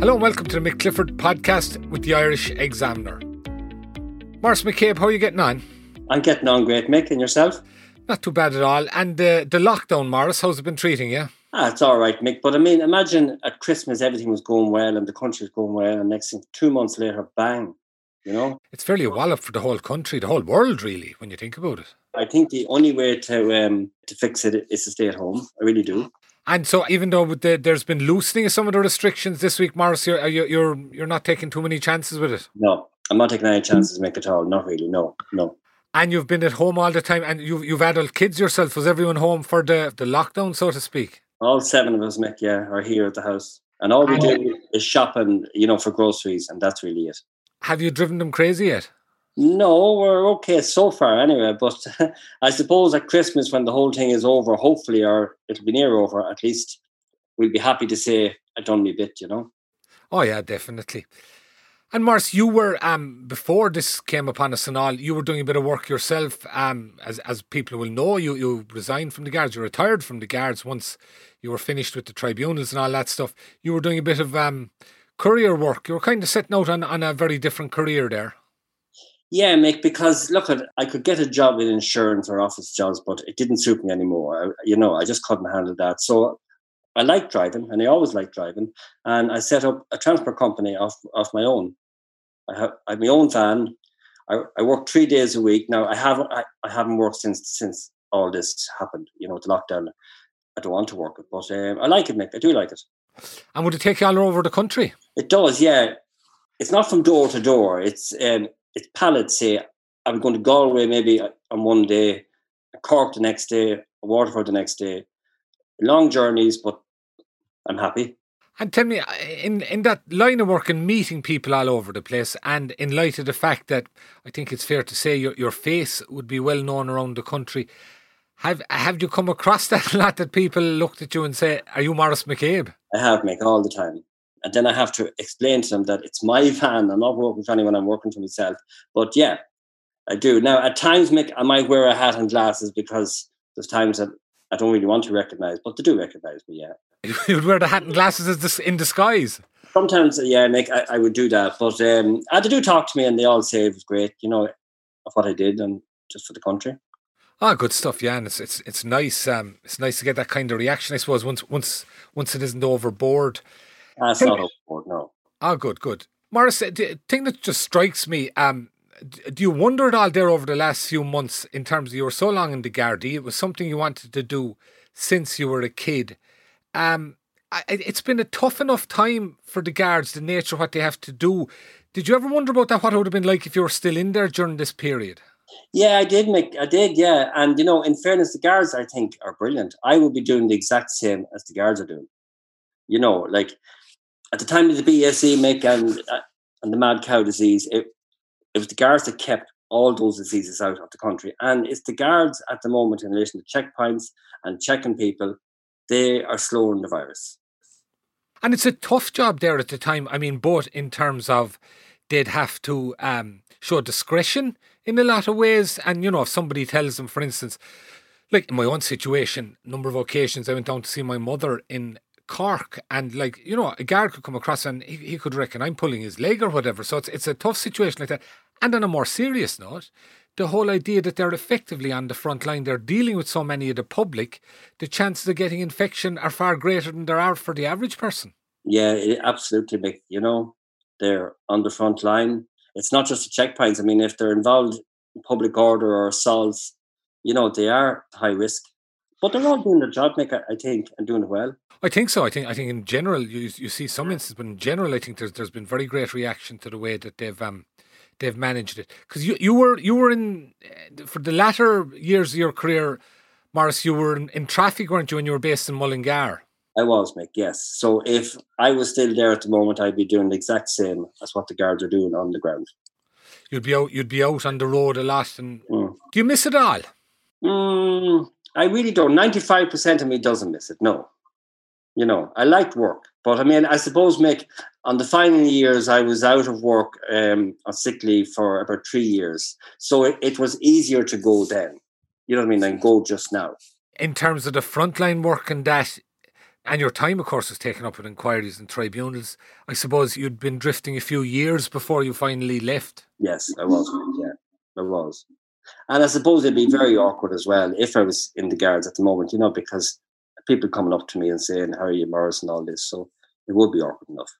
Hello and welcome to the Mick Clifford podcast with the Irish Examiner. Maurice McCabe, how are you getting on? I'm getting on great, Mick, and yourself? Not too bad at all. And uh, the lockdown, Maurice, how's it been treating you? Ah, it's all right, Mick. But I mean, imagine at Christmas everything was going well and the country was going well, and next thing, two months later, bang, you know? It's fairly a wallop for the whole country, the whole world, really, when you think about it. I think the only way to um, to fix it is to stay at home. I really do. And so, even though the, there's been loosening of some of the restrictions this week, Maurice, you're, you're you're you're not taking too many chances with it. No, I'm not taking any chances, Mick, at all. Not really. No, no. And you've been at home all the time, and you've you've adult kids yourself. Was everyone home for the the lockdown, so to speak? All seven of us, Mick, yeah, are here at the house, and all we do is shopping, you know, for groceries, and that's really it. Have you driven them crazy yet? No, we're okay so far anyway. But I suppose at Christmas, when the whole thing is over, hopefully, or it'll be near over, at least we'll be happy to say I done me bit, you know. Oh yeah, definitely. And Mars, you were um before this came upon us and all, you were doing a bit of work yourself. Um, as as people will know, you you resigned from the guards, you retired from the guards once you were finished with the tribunals and all that stuff. You were doing a bit of um courier work. You were kind of setting out on on a very different career there. Yeah, Mick, because look, at I could get a job in insurance or office jobs, but it didn't suit me anymore. I, you know, I just couldn't handle that. So I like driving, and I always like driving. And I set up a transport company off of my own. I have, I have my own van. I, I work three days a week now. I haven't I, I haven't worked since since all this happened. You know, the lockdown. I don't want to work it, but um, I like it, Mick. I do like it. And would it take you all over the country? It does, yeah. It's not from door to door. It's um, it's pallets. Say I'm going to Galway maybe on one day, Cork the next day, Waterford the next day. Long journeys, but I'm happy. And tell me, uh, in in that line of work and meeting people all over the place, and in light of the fact that I think it's fair to say your your face would be well known around the country, have have you come across that a lot that people looked at you and say, "Are you Maurice McCabe?" I have, Mick, all the time. And then I have to explain to them that it's my van. I'm not working for anyone. I'm working for myself. But yeah, I do. Now, at times, Mick, I might wear a hat and glasses because there's times that I don't really want to recognize, but they do recognize me, yeah. you would wear the hat and glasses in disguise. Sometimes, yeah, Mick, I, I would do that. But um, they do talk to me and they all say it was great, you know, of what I did and just for the country. Ah, good stuff. Yeah, and it's it's it's nice. Um, it's nice to get that kind of reaction. I suppose once once once it isn't overboard. That's not overboard. No. Ah, good, good. Maurice, the thing that just strikes me. Um, do you wonder at all there over the last few months in terms of you were so long in the Gardaí? It was something you wanted to do since you were a kid. Um, it's been a tough enough time for the guards, the nature of what they have to do. Did you ever wonder about that? What it would have been like if you were still in there during this period? Yeah, I did make, I did, yeah. And you know, in fairness, the guards I think are brilliant. I would be doing the exact same as the guards are doing. You know, like at the time of the BSE, Mick, and uh, and the mad cow disease, it it was the guards that kept all those diseases out of the country, and it's the guards at the moment in relation to checkpoints and checking people, they are slowing the virus. And it's a tough job there at the time. I mean, both in terms of they'd have to um, show discretion in a lot of ways. And, you know, if somebody tells them, for instance, like in my own situation, number of occasions I went down to see my mother in Cork and like, you know, a guard could come across and he, he could reckon I'm pulling his leg or whatever. So it's, it's a tough situation like that. And on a more serious note, the whole idea that they're effectively on the front line, they're dealing with so many of the public, the chances of getting infection are far greater than there are for the average person. Yeah, it, absolutely. You know, they're on the front line it's not just the checkpoints. I mean, if they're involved in public order or assaults, you know, they are high risk. But they're all doing their job, Nick, I think, and doing it well. I think so. I think I think in general you you see some instances, but in general I think there's there's been very great reaction to the way that they've um they've managed it. Because you, you were you were in for the latter years of your career, Maurice. You were in, in traffic, weren't you? When you were based in Mullingar. I was, Mick. Yes. So if I was still there at the moment, I'd be doing the exact same as what the guards are doing on the ground. You'd be out. You'd be out on the road a lot. And mm. do you miss it all? Mm, I really don't. Ninety-five percent of me doesn't miss it. No, you know, I liked work, but I mean, I suppose, Mick, on the final years, I was out of work um, on sick leave for about three years, so it, it was easier to go then. You know what I mean? Than go just now. In terms of the frontline work and that, and your time, of course, was taken up with inquiries and tribunals. I suppose you'd been drifting a few years before you finally left. Yes, I was. Yeah, I was. And I suppose it'd be very awkward as well if I was in the guards at the moment, you know, because people coming up to me and saying, How are you, Maurice, and all this. So it would be awkward enough.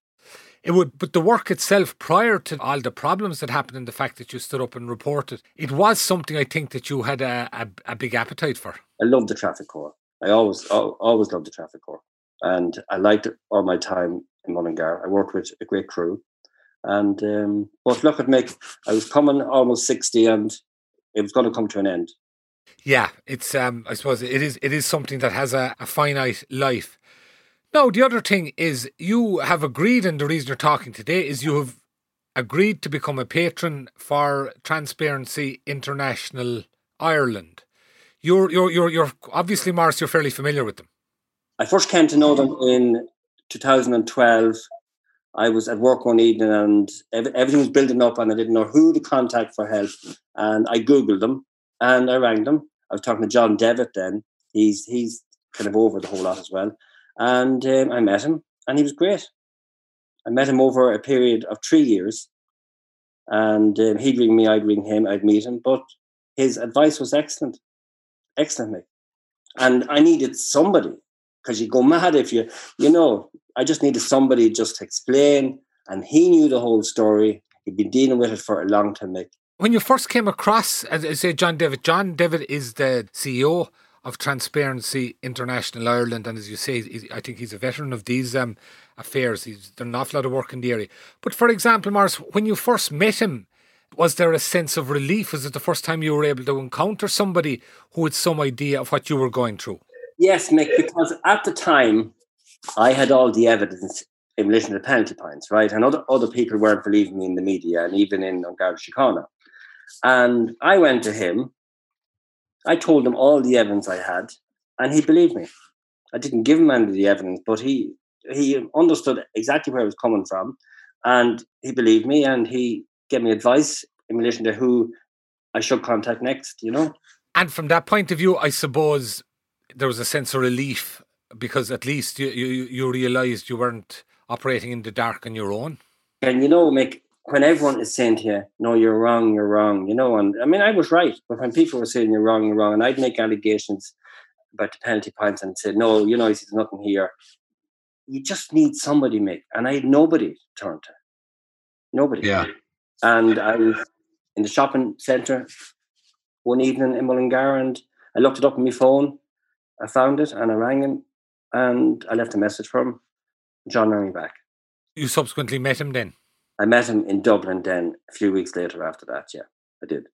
It would, but the work itself, prior to all the problems that happened and the fact that you stood up and reported, it was something I think that you had a, a, a big appetite for. I love the traffic corps. I always, always loved the traffic corps and I liked all my time in Mullingar. I worked with a great crew, and um, but look at me, I was coming almost sixty, and it was going to come to an end. Yeah, it's um, I suppose it is it is something that has a, a finite life. No, the other thing is you have agreed, and the reason you're talking today is you have agreed to become a patron for Transparency International Ireland. You're you're you're you're obviously Maurice. You're fairly familiar with them. I first came to know them in 2012. I was at work one evening and everything was building up, and I didn't know who to contact for help. And I googled them and I rang them. I was talking to John Devitt then. He's he's kind of over the whole lot as well. And um, I met him, and he was great. I met him over a period of three years, and um, he'd ring me, I'd ring him, I'd meet him. But his advice was excellent, excellent. And I needed somebody because you go mad if you, you know, I just needed somebody just to explain. And he knew the whole story. He'd been dealing with it for a long time. Like. When you first came across, as I say, John Devitt, John Devitt is the CEO of Transparency International Ireland, and as you say, I think he's a veteran of these um, affairs. He's done an awful lot of work in the area. But for example, Maurice, when you first met him, was there a sense of relief? Was it the first time you were able to encounter somebody who had some idea of what you were going through? Yes, Mick, because at the time I had all the evidence in relation to the penalty points, right? And other, other people weren't believing me in the media and even in Garda Síochána. And I went to him, I told him all the evidence I had, and he believed me. I didn't give him any of the evidence, but he he understood exactly where I was coming from, and he believed me, and he gave me advice in relation to who I should contact next. You know. And from that point of view, I suppose there was a sense of relief because at least you you, you realised you weren't operating in the dark on your own. And you know, Mick, when everyone is saying to you, "No, you're wrong, you're wrong," you know, and I mean, I was right, but when people were saying you're wrong, you're wrong, and I'd make allegations about the penalty points and say, "No, you know, there's nothing here." You just need somebody, Mick, and I had nobody to turn to, nobody. Yeah. And I was in the shopping centre one evening in Mullingar, and I looked it up on my phone, I found it and I rang him and I left a message for him. John rang me back. You subsequently met him then? I met him in Dublin then a few weeks later after that, yeah. I did.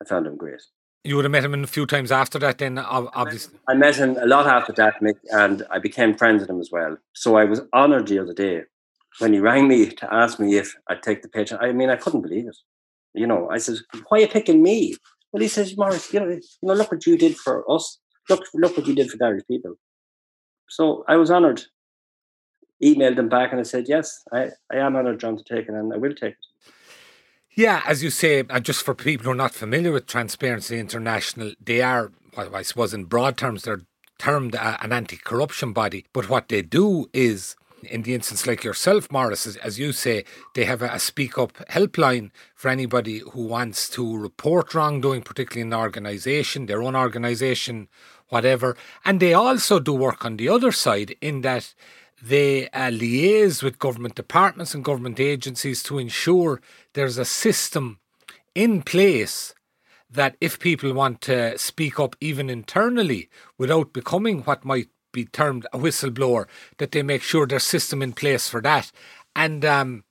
I found him great. You would have met him a few times after that then, obviously. I met him a lot after that, Mick, and I became friends with him as well. So I was honoured the other day when he rang me to ask me if I'd take the pitch. I mean, I couldn't believe it. You know, I said, why are you picking me? Well, he says, Maurice, you know, you know, look what you did for us look, look what you did for the Irish people. So I was honoured. Emailed them back and I said, yes, I, I am honoured, John, to take it and I will take it. Yeah, as you say, and just for people who are not familiar with Transparency International, they are, I suppose, in broad terms, they're termed an anti corruption body. But what they do is in the instance like yourself, Maurice, as, as you say, they have a, a, speak up helpline for anybody who wants to report wrongdoing, particularly in an organisation, their own organisation, whatever. And they also do work on the other side in that they uh, liaise with government departments and government agencies to ensure there's a system in place that if people want to speak up even internally without becoming what might be termed a whistleblower, that they make sure there's a system in place for that. And um,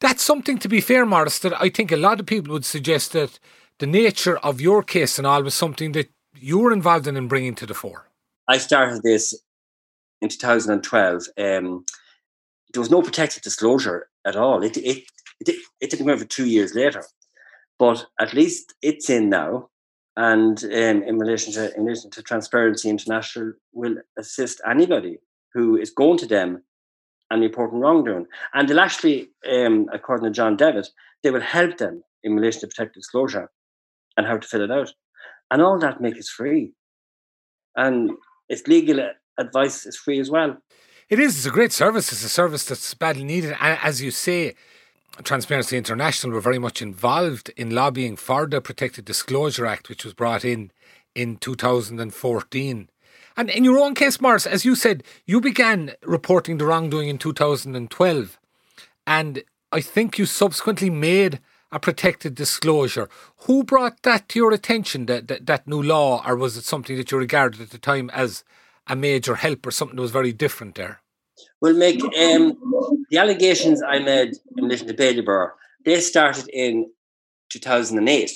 That's something to be fair, Maurice, that I think a lot of people would suggest that the nature of your case and all was something that you were involved in and bringing to the fore. I started this in 2012. Um, there was no protected disclosure at all. It, it, it, it didn't come over two years later. But at least it's in now. And um, in relation to in relation to Transparency International, will assist anybody who is going to them and reporting wrongdoing. And they'll actually, um, according to John Devitt, they will help them in relation to protected disclosure and how to fill it out. And all that make it free. And it's legal advice is free as well. It is. It's a great service. It's a service that's badly needed. And as you say, Transparency International were very much involved in lobbying for the Protected Disclosure Act, which was brought in in 2014. And in your own case, Maurice, as you said, you began reporting the wrongdoing in 2012. And I think you subsequently made a protected disclosure. Who brought that to your attention, that, that, that new law, or was it something that you regarded at the time as a major help or something that was very different there? Well, Mick, um, the allegations I made in relation to Bailieborough, they started in 2008.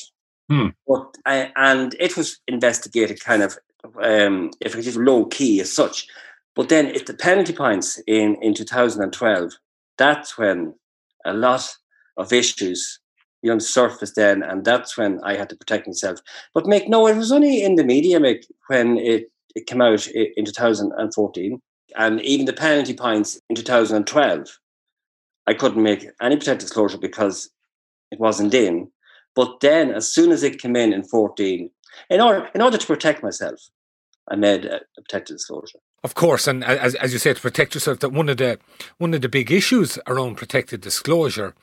Hmm. But, uh, and it was investigated kind of, um, if it is low key as such. But then at the penalty points in, in 2012, that's when a lot of issues you know, surfaced then, and that's when I had to protect myself. But make no, it was only in the media, make when it, it came out in 2014 and even the penalty points in 2012, I couldn't make any protected disclosure because it wasn't in. But then, as soon as it came in in 14, in order, in order to protect myself, I made a, a protected disclosure. Of course, and as, as you say, to protect yourself, that one of the one of the big issues around protected disclosure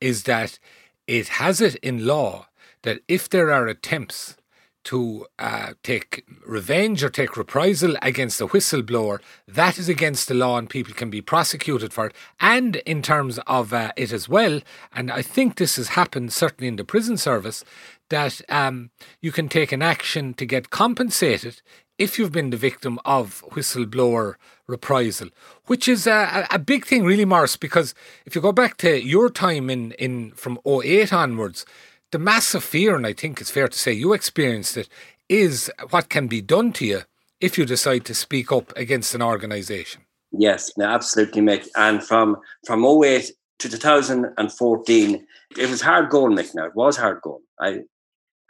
is that it has it in law that if there are attempts to uh, take revenge or take reprisal against a whistleblower, that is against the law and people can be prosecuted for it. And in terms of uh, it as well, and I think this has happened certainly in the prison service, that um, you can take an action to get compensated if you've been the victim of whistleblower reprisal, which is a, a big thing, really, Maurice, because if you go back to your time in, in from 08 onwards, the massive fear, and I think it's fair to say you experienced it, is what can be done to you if you decide to speak up against an organisation. Yes, absolutely, Mick. And from from 08 to 2014, it was hard going, Mick. Now it was hard going. I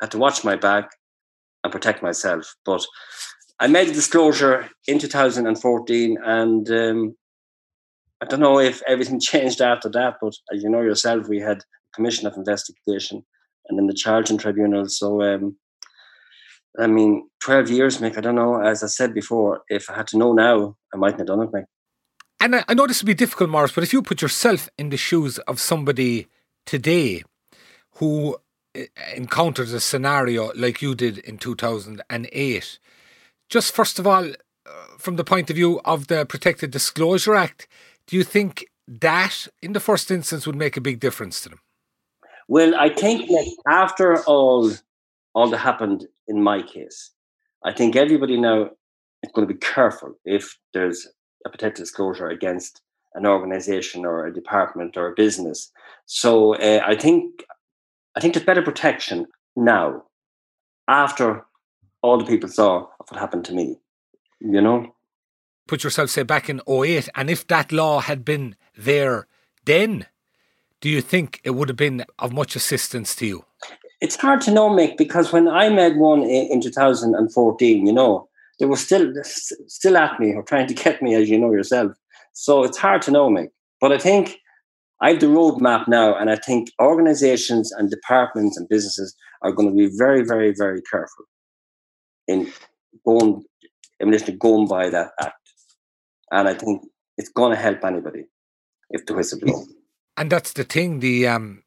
had to watch my back and protect myself. But I made a disclosure in 2014, and um, I don't know if everything changed after that. But as you know yourself, we had a commission of investigation and then the Charleton tribunal. So, um, I mean, 12 years, Mick, I don't know. As I said before, if I had to know now, I mightn't have done it, Mick. And I, I know this would be difficult, Maurice, but if you put yourself in the shoes of somebody today who eh, encounters a scenario like you did in 2008, just first of all, uh, from the point of view of the Protected Disclosure Act, do you think that in the first instance would make a big difference to them? Well, I think that after all, all that happened in my case, I think everybody now is going to be careful if there's a protected disclosure against an organization or a department or a business. So uh, I think I think there's better protection now after all the people saw of what happened to me. You know? Put yourself, say, back in 08, and if that law had been there then, do you think it would have been of much assistance to you? It's hard to know, Mick, because when I made one in, in 2014, you know, they were still still at me or trying to get me, as you know yourself. So it's hard to know, Mick. But I think I have the roadmap now, and I think organizations and departments and businesses are going to be very, very, very careful in going, to going by that act. And I think it's to help anybody if the whistle blows and that's the thing. The um,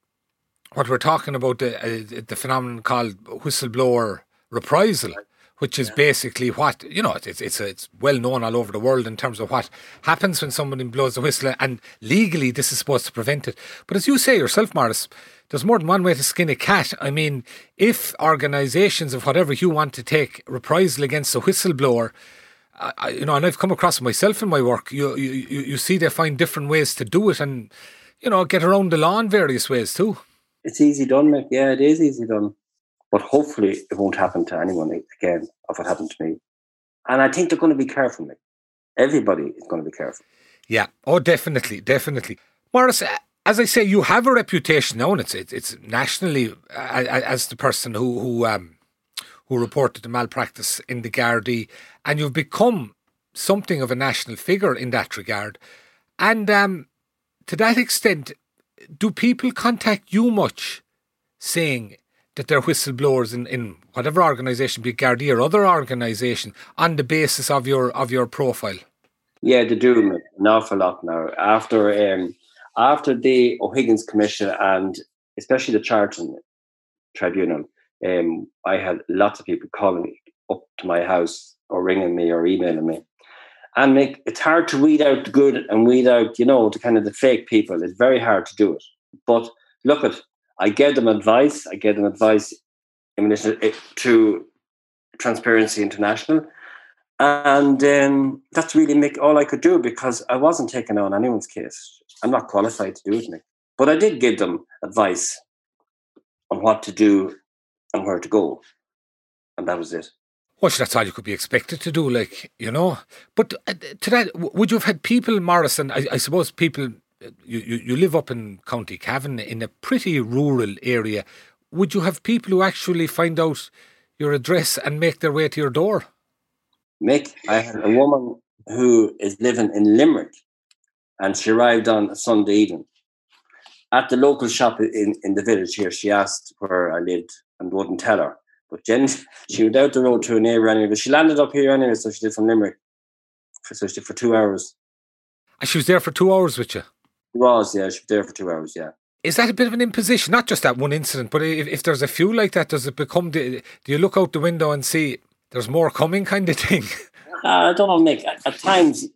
what we're talking about the uh, the phenomenon called whistleblower reprisal, which is yeah. basically what you know. It's it's it's well known all over the world in terms of what happens when somebody blows the whistle, and legally this is supposed to prevent it. But as you say yourself, Maurice, there's more than one way to skin a cat. I mean, if organisations of whatever you want to take reprisal against a whistleblower. I, you know, and I've come across myself in my work. You, you you see they find different ways to do it, and you know, get around the law in various ways too. It's easy done, Mick. Yeah, it is easy done. But hopefully it won't happen to anyone again of what happened to me. And I think they're going to be careful. Everybody is going to be careful. Yeah. Oh, definitely, definitely. Maurice, as I say, you have a reputation now, and it's it's, nationally as the person who who um, who reported the malpractice in the Gardaí, and you've become something of a national figure in that regard. And um, to that extent, do people contact you much, saying that they're whistleblowers in, in whatever organisation, be it Gardaí or other organisation, on the basis of your of your profile? Yeah, they do an awful lot now. After um, after the O'Higgins Commission and especially the Charleton Tribunal, um, I had lots of people calling up to my house or ringing me or emailing me. And make, it's hard to weed out the good and weed out, you know, the kind of the fake people. It's very hard to do it. But look at, I gave them advice. I gave them advice in relation to Transparency International. And um, that's really all I could do because I wasn't taking on anyone's case. I'm not qualified to do it, Nick. But I did give them advice on what to do and where to go. And that was it. Well, that's all you could be expected to do, like, you know. But uh, to that, would you have had people, Morrison, I, I suppose people, uh, you, you, you live up in County Cavan in a pretty rural area. Would you have people who actually find out your address and make their way to your door? Mick, I had a woman who is living in Limerick and she arrived on Sunday evening. At the local shop in, in the village here, she asked where I lived and wouldn't tell her. But Jen, she went out the road to a neighbour anyway, but she landed up here anyway, so she did from Limerick. For, so she did for two hours. And she was there for two hours with you? She was, yeah, she was there for two hours, yeah. Is that a bit of an imposition? Not just that one incident, but if, if there's a few like that, does it become, The, do you look out the window and see there's more coming kind of thing? Uh, I don't know, Mick. At, at times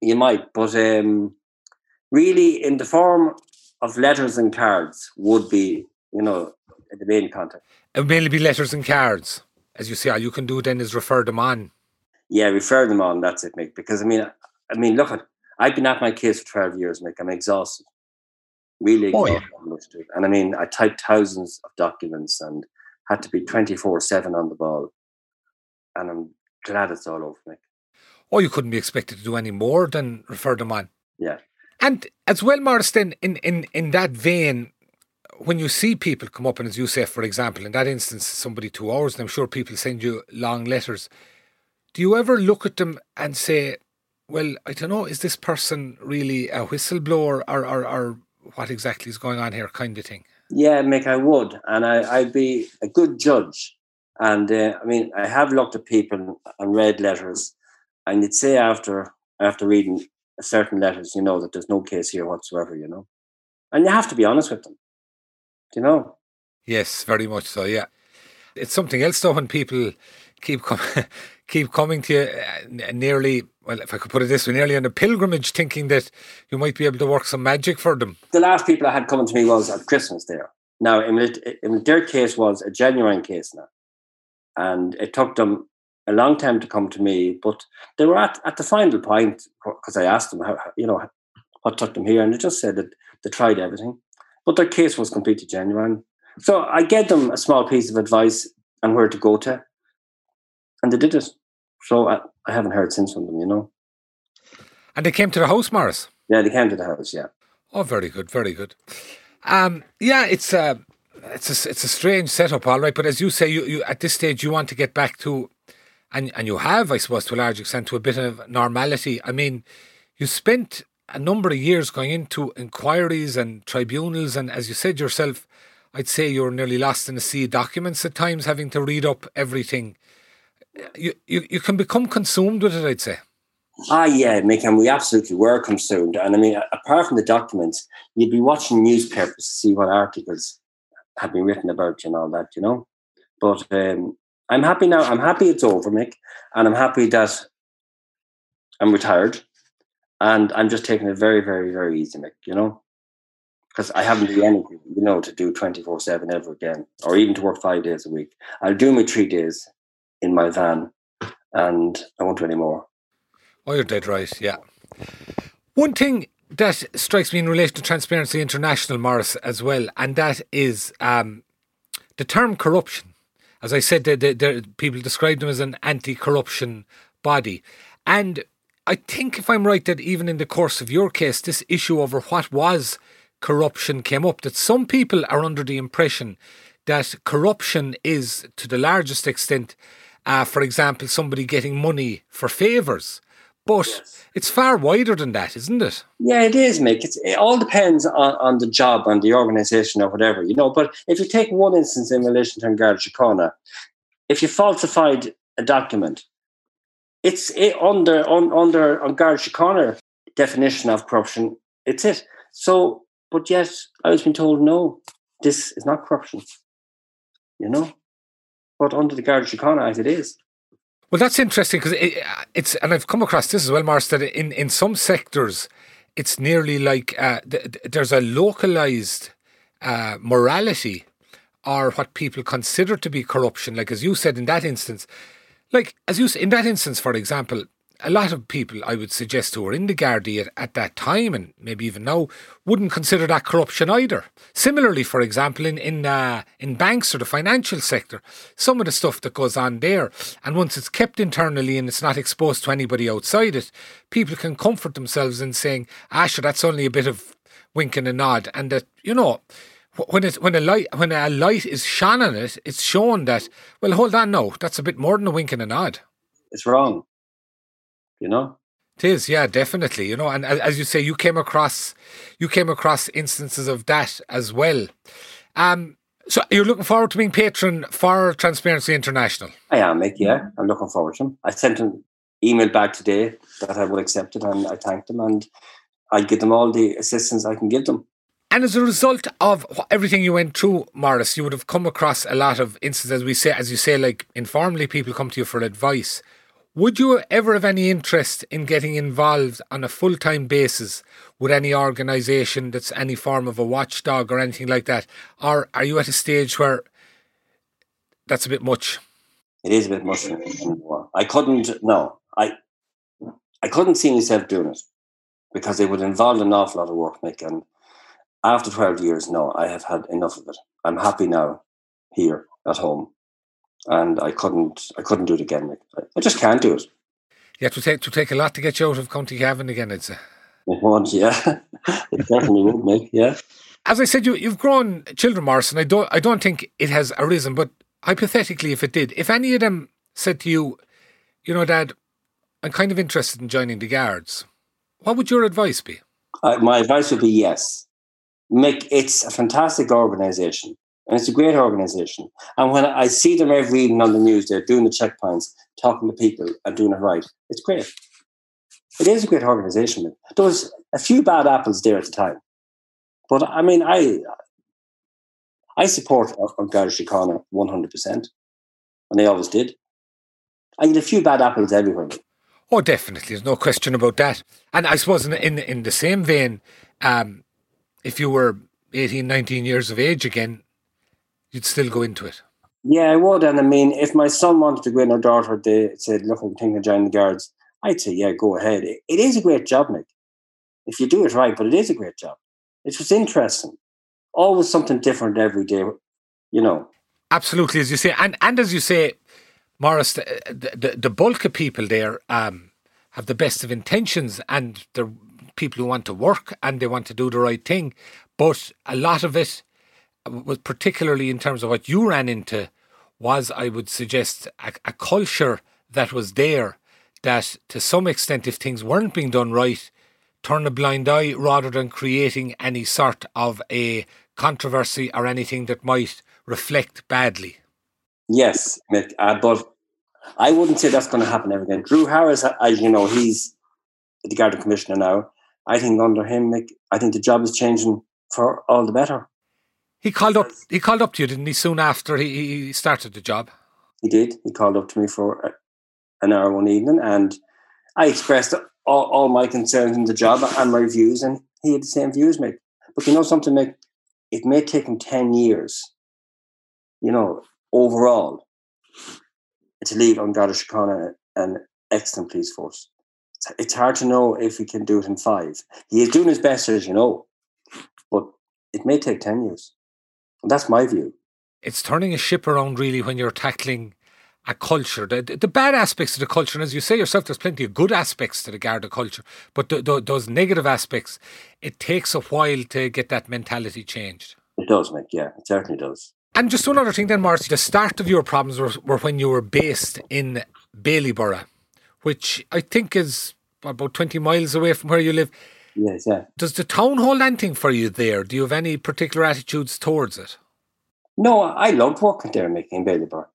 you might, but um, really in the form of letters and cards would be, you know, the main contact. It would mainly be letters and cards. As you say, all you can do then is refer them on. Yeah, refer them on. That's it, Mick. Because I mean, I mean, look at. I've been at my case for twelve years, Mick. I'm exhausted, really exhausted. Oh, yeah. And I mean, I typed thousands of documents and had to be twenty four seven on the ball. And I'm glad it's all over, Mick. Oh, you couldn't be expected to do any more than refer them on. Yeah. And as well, Marston, in, in, in that vein, when you see people come up, and as you say, for example, in that instance, somebody two hours, and I'm sure people send you long letters, do you ever look at them and say, well, I don't know, is this person really a whistleblower or, or, or what exactly is going on here, kind of thing? Yeah, Mick, I would. And I, I'd be a good judge. And uh, I mean, I have looked at people and read letters, and you'd say after after reading certain letters, you know that there's no case here whatsoever, you know, and you have to be honest with them, you know. Yes, very much so. Yeah, it's something else though when people keep com- keep coming to you uh, nearly. Well, if I could put it this way, nearly on a pilgrimage, thinking that you might be able to work some magic for them. The last people I had coming to me was at Christmas there. Now, in, in their case was a genuine case now, and it took them a long time to come to me, but they were at, at the final point because I asked them, how, you know, what took them here, and they just said that they tried everything, but their case was completely genuine. So I gave them a small piece of advice and where to go to, and they did it. So I, I haven't heard since from them, you know. And they came to the house, Maurice. Yeah, they came to the house. Yeah. Oh, very good, very good. Um, yeah, it's a it's a it's a strange setup, all right. But as you say, you, you at this stage you want to get back to and and you have, I suppose, to a large extent, to a bit of normality. I mean, you spent a number of years going into inquiries and tribunals, and as you said yourself, I'd say you're nearly lost in the sea of documents at times, having to read up everything. You you, you can become consumed with it, I'd say. Ah, yeah, Mick, and we absolutely were consumed. And I mean, apart from the documents, you'd be watching newspapers to see what articles have been written about you and all that, you know. But um, I'm happy now. I'm happy it's over, Mick, and I'm happy that I'm retired, and I'm just taking it very, very, very easy, Mick. You know, because I haven't done anything, you know, to do twenty four seven ever again, or even to work five days a week. I'll do my three days in my van, and I won't do any more. Oh, you're dead right. Yeah. One thing that strikes me in relation to Transparency International, Maurice, as well, and that is um, the term corruption. As I said, the, the, the, people describe them as an anti-corruption body, and I think, if I'm right, that even in the course of your case, this issue over what was corruption came up. That some people are under the impression that corruption is, to the largest extent, uh, for example, somebody getting money for favours. But yes. it's far wider than that, isn't it? Yeah, it is, Mick. It's, it all depends on, on the job on the organisation or whatever, you know. But if you take one instance in relation to Garda Síochána, if you falsified a document, it's it, under on, under Síochána definition of corruption. It's it. So, but yet I was being told no, this is not corruption. You know, but under the Garda Síochána Act, it is. Well, that's interesting because it, it's, and I've come across this as well, Mars, that in, in some sectors, it's nearly like uh, th- there's a localized uh, morality or what people consider to be corruption. Like, as you said in that instance, like, as you said, in that instance, for example, a lot of people I would suggest who were in the Gardaí at, at, that time and maybe even now wouldn't consider that corruption either. Similarly, for example, in in uh, in banks or the financial sector, some of the stuff that goes on there, and once it's kept internally and it's not exposed to anybody outside it, people can comfort themselves in saying, "Ah, sure, that's only a bit of wink and a nod," and that you know. When it when a light when a light is shone on it, it's shown that well, hold on, no, that's a bit more than a wink and a nod. It's wrong you know? It is yeah definitely you know and as you say you came across you came across instances of that as well. Um so you're looking forward to being patron for transparency international? I am Mick, yeah. I'm looking forward to them i sent an email back today that i will accept it and i thanked them and i'll give them all the assistance i can give them. And as a result of everything you went through, Morris, you would have come across a lot of instances, as we say, as you say, like informally, people come to you for advice. Would you ever have any interest in getting involved on a full time basis with any organisation that's any form of a watchdog or anything like that? Or are you at a stage where that's a bit much? It is a bit much. I couldn't, no, I, I couldn't see myself doing it because it would involve an awful lot of work, Mick. And after 12 years, no, I have had enough of it. I'm happy now here at home and I couldn't I couldn't do it again. Mick. I just can't do it. Yeah, to take to take a lot to get you out of County Cavan again. It's a... it would, yeah, it definitely would, make yeah. As I said, you you've grown children, Morrison. I don't I don't think it has arisen, but hypothetically, if it did, if any of them said to you, you know, Dad, I'm kind of interested in joining the guards, what would your advice be? Uh, my advice would be yes. Mick, it's a fantastic organisation. And it's a great organization. And when I see them every evening on the news, they're doing the checkpoints, talking to people and doing it right. It's great. It is a great organization. There was a few bad apples there at the time. But I mean, I I support Garda Síochána 100%. And they always did. I get a few bad apples everywhere. Oh, definitely. There's no question about that. And I suppose in, in, in the same vein, um, if you were 18, 19 years of age again, you'd still go into it. Yeah, I would. And I mean, if my son wanted to go in or daughter, they said, look, I'm thinking of joining the guards, I'd say, yeah, go ahead. It, it is a great job, Nick. If you do it right, but it is a great job. It's just interesting. Always something different every day, you know. Absolutely, as you say. And, and as you say, Maurice, the, the, the bulk of people there um, have the best of intentions and they're people who want to work and they want to do the right thing. But a lot of it was particularly in terms of what you ran into, was I would suggest a, a culture that was there that to some extent, if things weren't being done right, turn a blind eye rather than creating any sort of a controversy or anything that might reflect badly. Yes, Mick, uh, but I wouldn't say that's going to happen ever again. Drew Harris, as you know, he's the Garda Commissioner now. I think under him, Mick, I think the job is changing for all the better. He called up. He called up to you, didn't he? Soon after he, he started the job. He did. He called up to me for an hour one evening, and I expressed all, all my concerns in the job and my views, and he had the same views, mate. But you know something, mate? It may take him ten years, you know, overall, to leave on Garda Síochána an excellent police force. it's hard to know if he can do it in five. He is doing his best, as you know, but it may take 10 years. And that's my view. It's turning a ship around, really, when you're tackling a culture. The, the bad aspects of the culture, and as you say yourself, there's plenty of good aspects to the Garda culture, but the, the, those negative aspects, it takes a while to get that mentality changed. It does, Mick, yeah, it certainly does. And just one other thing then, Marcy, the start of your problems were, were when you were based in Bailieborough, which I think is about 20 miles away from where you live. Yes, yeah. Does the town hold anything for you there? Do you have any particular attitudes towards it? No, I loved working there, making Bailieborough.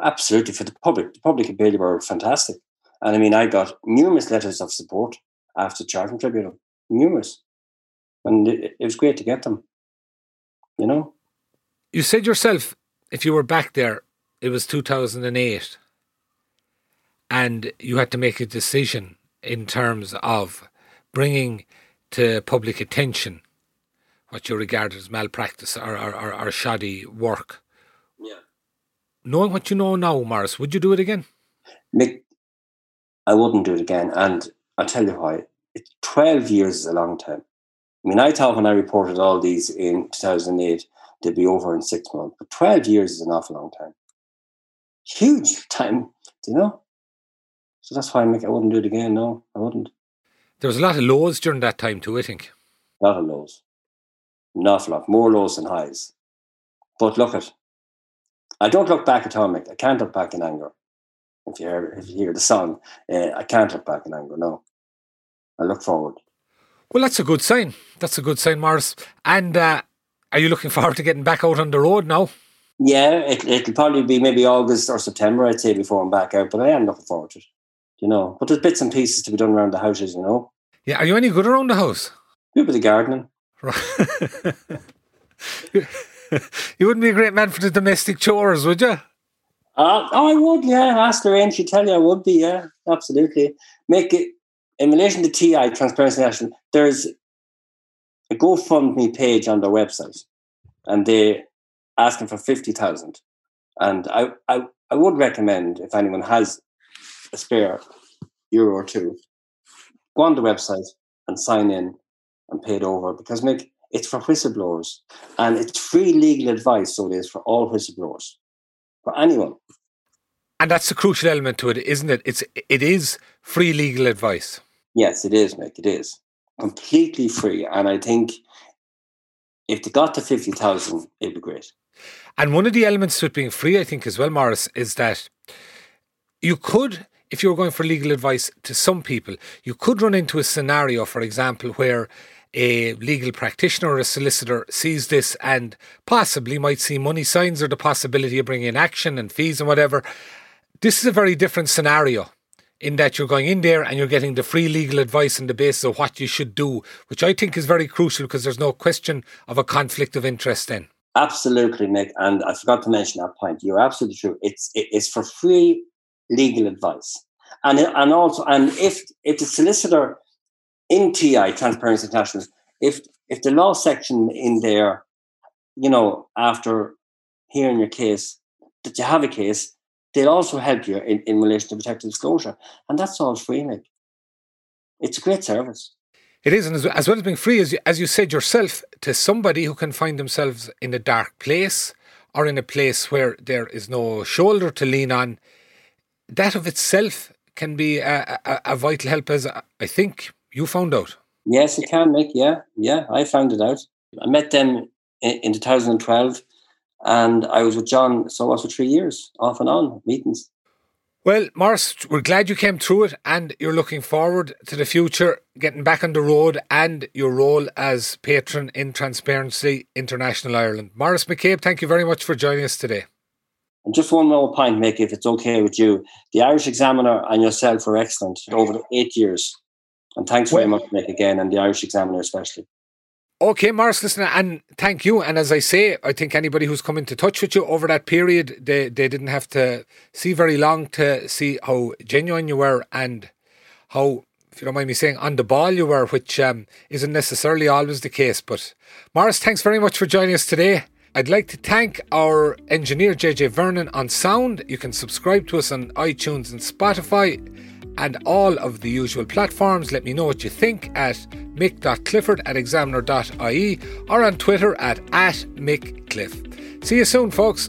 Absolutely, for the public. The public at Bailieborough were fantastic. And I mean, I got numerous letters of support after Charleton Tribunal, numerous. And it, it was great to get them, you know? You said yourself, if you were back there, it was 2008, and you had to make a decision in terms of bringing to public attention what you regard as malpractice or, or, or, or shoddy work. Yeah. Knowing what you know now, Maurice, would you do it again? Mick, I wouldn't do it again. And I'll tell you why. 12 years is a long time. I mean, I thought when I reported all these in 2008, they'd be over in six months. But 12 years is an awful long time. Huge time, do you know? So that's why I, make, I wouldn't do it again. No, I wouldn't. There was a lot of lows during that time too, I think. A lot of lows. An awful lot. More lows than highs. But look at I don't look back at Mick. I can't look back in anger. If you hear, if you hear the song, uh, I can't look back in anger, no. I look forward. Well, that's a good sign. That's a good sign, Maurice. And uh, are you looking forward to getting back out on the road now? Yeah, it, it'll probably be maybe August or September, I'd say, before I'm back out. But I am looking forward to it. You know, but there's bits and pieces to be done around the houses, you know. Yeah, are you any good around the house? Do a bit of gardening. you wouldn't be a great man for the domestic chores, would you? Uh, oh, I would, yeah. Ask Lorraine, she'd tell you I would be, yeah, absolutely. Make it, in relation to TI, Transparency National, there's a GoFundMe page on their website, and they're asking for 50,000. And I, I, I would recommend, if anyone has a spare euro or two, go on the website and sign in and pay it over because make it's for whistleblowers. And it's free legal advice so it is for all whistleblowers. For anyone. And that's the crucial element to it isn't it? It's it is free legal advice. Yes it is Mick it is. Completely free. And I think if they got to 50,000 it'd be great. And one of the elements to it being free I think as well Maurice is that you could if you were going for legal advice to some people, you could run into a scenario, for example, where a legal practitioner or a solicitor sees this and possibly might see money signs or the possibility of bringing in action and fees and whatever. This is a very different scenario in that you're going in there and you're getting the free legal advice on the basis of what you should do, which I think is very crucial because there's no question of a conflict of interest then. Absolutely, Nick. And I forgot to mention that point. You're absolutely true. It's it's for free legal advice, and and also and if if the solicitor in TI, Transparency International, if if the law section in there, you know, after hearing your case, that you have a case, they'll also help you in, in relation to protected disclosure. And that's all free, Nick. It's a great service. It is, and as, as well as being free, as you, as you said yourself, to somebody who can find themselves in a dark place or in a place where there is no shoulder to lean on, that of itself can be a, a, a vital help, as I think you found out? Yes, it can, Mick. Yeah, yeah, I found it out. I met them in, in 2012 and I was with John, so was for three years, off and on, meetings. Well, Maurice, we're glad you came through it and you're looking forward to the future, getting back on the road and your role as patron in Transparency International Ireland. Maurice McCabe, thank you very much for joining us today. And just one more point, Mick, if it's okay with you. The Irish Examiner and yourself were excellent over the eight years. And thanks very much, Mick, again, and the Irish Examiner especially. Okay, Maurice, listen, and thank you. And as I say, I think anybody who's come into touch with you over that period, they, they didn't have to see very long to see how genuine you were and how, if you don't mind me saying, on the ball you were, which um, isn't necessarily always the case. But Maurice, thanks very much for joining us today. I'd like to thank our engineer JJ Vernon on sound. You can subscribe to us on iTunes and Spotify and all of the usual platforms. Let me know what you think at mick.clifford at examiner.ie or on Twitter at, at mickcliff. See you soon, folks.